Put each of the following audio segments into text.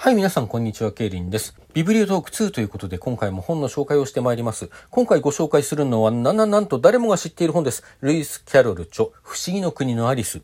はい、皆さん、こんにちは、ケイリンです。ビブリオトーク2ということで、今回も本の紹介をしてまいります。今回ご紹介するのは、な、な、なんと誰もが知っている本です。ルイス・キャロル著、不思議の国のアリス。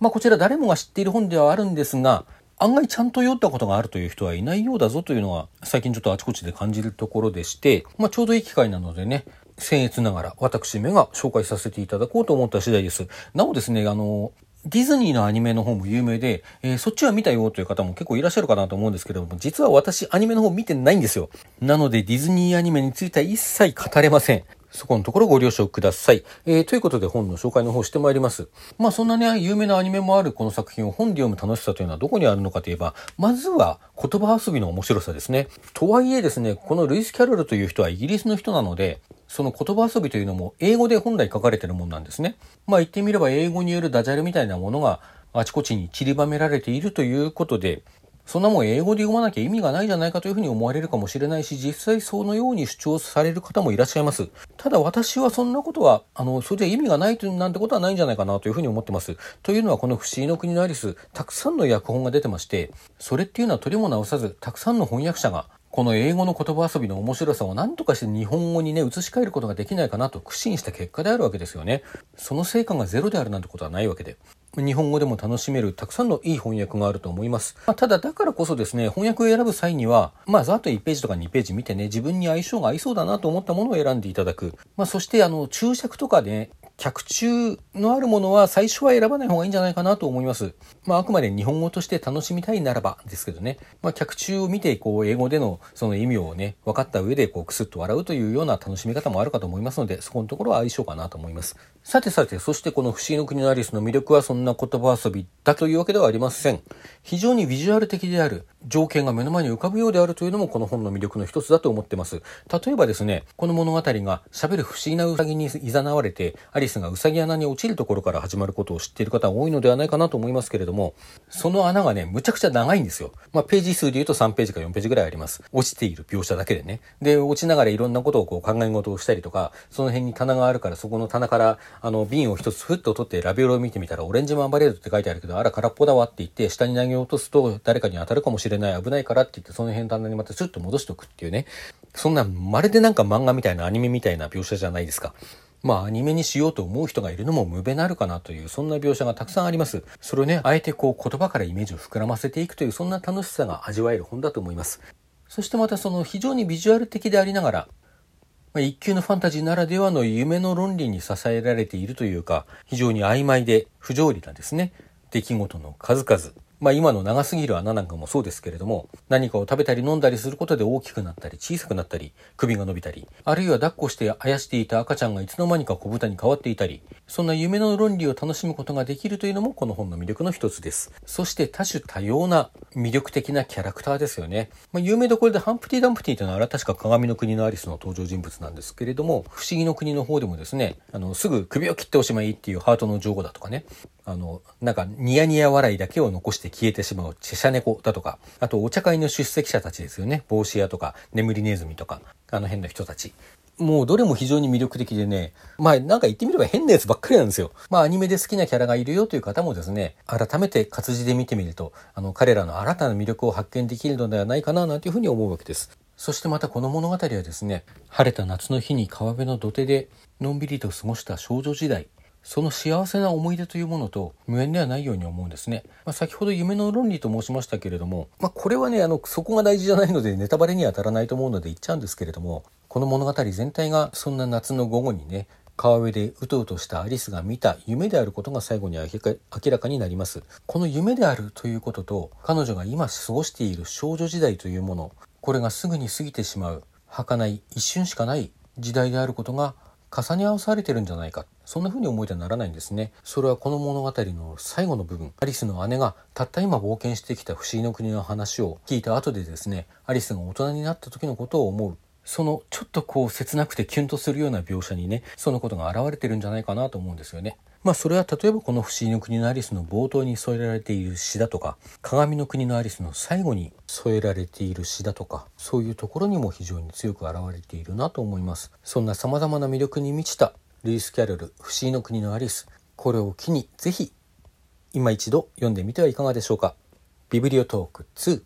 まあ、こちら誰もが知っている本ではあるんですが、案外ちゃんと読んだことがあるという人はいないようだぞというのは、最近ちょっとあちこちで感じるところでして、まあ、ちょうどいい機会なのでね、僭越ながら私めが紹介させていただこうと思った次第です。なおですね、あの、ディズニーのアニメの方も有名で、えー、そっちは見たよという方も結構いらっしゃるかなと思うんですけども、実は私アニメの方見てないんですよ。なのでディズニーアニメについては一切語れません。そこのところご了承ください。えー、ということで本の紹介の方してまいります。まあそんなね、有名なアニメもあるこの作品を本で読む楽しさというのはどこにあるのかといえば、まずは言葉遊びの面白さですね。とはいえですね、このルイス・キャロルという人はイギリスの人なので、その言葉遊びというのも英語で本来書かれているもんなんですね。まあ言ってみれば英語によるダジャレみたいなものがあちこちに散りばめられているということで、そんなもん英語で読まなきゃ意味がないじゃないかというふうに思われるかもしれないし、実際そのように主張される方もいらっしゃいます。ただ私はそんなことは、あの、それで意味がないとなんてことはないんじゃないかなというふうに思ってます。というのはこの不思議の国のアリス、たくさんの訳本が出てまして、それっていうのは取りも直さず、たくさんの翻訳者がこの英語の言葉遊びの面白さを何とかして日本語にね、移し替えることができないかなと苦心した結果であるわけですよね。その成果がゼロであるなんてことはないわけで。日本語でも楽しめるたくさんのいい翻訳があると思います。まあ、ただだからこそですね、翻訳を選ぶ際には、まあざっと1ページとか2ページ見てね、自分に相性が合いそうだなと思ったものを選んでいただく。まあそしてあの、注釈とかね、脚注のあるものは最初は選ばない方がいいんじゃないかなと思います。まあ、あくまで日本語として楽しみたいならばですけどね。まあ、脚注を見て、こう、英語でのその意味をね、分かった上で、こう、くすっと笑うというような楽しみ方もあるかと思いますので、そこのところは相性かなと思います。さてさて、そしてこの不思議の国のアリスの魅力はそんな言葉遊びだというわけではありません。非常にビジュアル的である。条件が目の前に浮かぶようであるというのもこの本の魅力の一つだと思ってます。例えばですね、この物語が喋る不思議なウサギに誘われて、アリスがウサギ穴に落ちるところから始まることを知っている方が多いのではないかなと思いますけれども、その穴がね、むちゃくちゃ長いんですよ。まあ、ページ数で言うと3ページか4ページぐらいあります。落ちている描写だけでね。で、落ちながらいろんなことをこう考え事をしたりとか、その辺に棚があるからそこの棚からあの瓶を一つふっと取ってラビオルを見てみたらオレンジマンバレードって書いてあるけど、あら空っぽだわって言って下に投げ落とすと誰かに当たるかもしれない危ないからって言ってその辺棚にまたスッと戻しておくっていうね。そんなまるでなんか漫画みたいなアニメみたいな描写じゃないですか。まあアニメにしようと思う人がいるのも無べなるかなというそんな描写がたくさんあります。それをね、あえてこう言葉からイメージを膨らませていくというそんな楽しさが味わえる本だと思います。そしてまたその非常にビジュアル的でありながら、まあ、一級のファンタジーならではの夢の論理に支えられているというか、非常に曖昧で不条理なですね、出来事の数々。まあ今の長すぎる穴なんかもそうですけれども、何かを食べたり飲んだりすることで大きくなったり小さくなったり、首が伸びたり、あるいは抱っこしてあやしていた赤ちゃんがいつの間にか小豚に変わっていたり、そんな夢の論理を楽しむことができるというのもこの本の魅力の一つです。そして多種多様な魅力的なキャラクターですよね。まあ有名どころでハンプティ・ダンプティというのは確か鏡の国のアリスの登場人物なんですけれども、不思議の国の方でもですね、あの、すぐ首を切っておしまいっていうハートの情報だとかね、あの、なんかニヤニヤ笑いだけを残して消えてしまうチェシャ猫だとか、あとお茶会の出席者たちですよね。帽子屋とか、眠りネズミとか、あの辺の人たち。もうどれも非常に魅力的でね、まあなんか言ってみれば変なやつばっかりなんですよ。まあアニメで好きなキャラがいるよという方もですね、改めて活字で見てみると、あの彼らの新たな魅力を発見できるのではないかななんていうふうに思うわけです。そしてまたこの物語はですね、晴れた夏の日に川辺の土手でのんびりと過ごした少女時代、その幸せな思い出というものと無縁ではないように思うんですね。まあ、先ほど夢の論理と申しましたけれども、まあ、これはね、あの、そこが大事じゃないのでネタバレには当たらないと思うので言っちゃうんですけれども、この物語全体がそんな夏の午後にね、川辺でうとうとしたアリスが見た夢であることが最後に明らかになります。この夢であるということと、彼女が今過ごしている少女時代というもの、これがすぐに過ぎてしまう、儚い一瞬しかない時代であることが重ね合わされてるんじゃないか。そんな風に思えてはならないんですね。それはこの物語の最後の部分、アリスの姉がたった今冒険してきた不思議の国の話を聞いた後でですね、アリスが大人になった時のことを思う。そのちょっとこう切なくてキュンとするような描写にね、そのことが現れてるんじゃないかなと思うんですよね。まあそれは例えばこの不思議の国のアリスの冒頭に添えられている詩だとか、鏡の国のアリスの最後に添えられている詩だとか、そういうところにも非常に強く現れているなと思います。そんな様々な魅力に満ちたルイス・キャロル不思議の国のアリス。これを機にぜひ今一度読んでみてはいかがでしょうか。ビブリオトーク2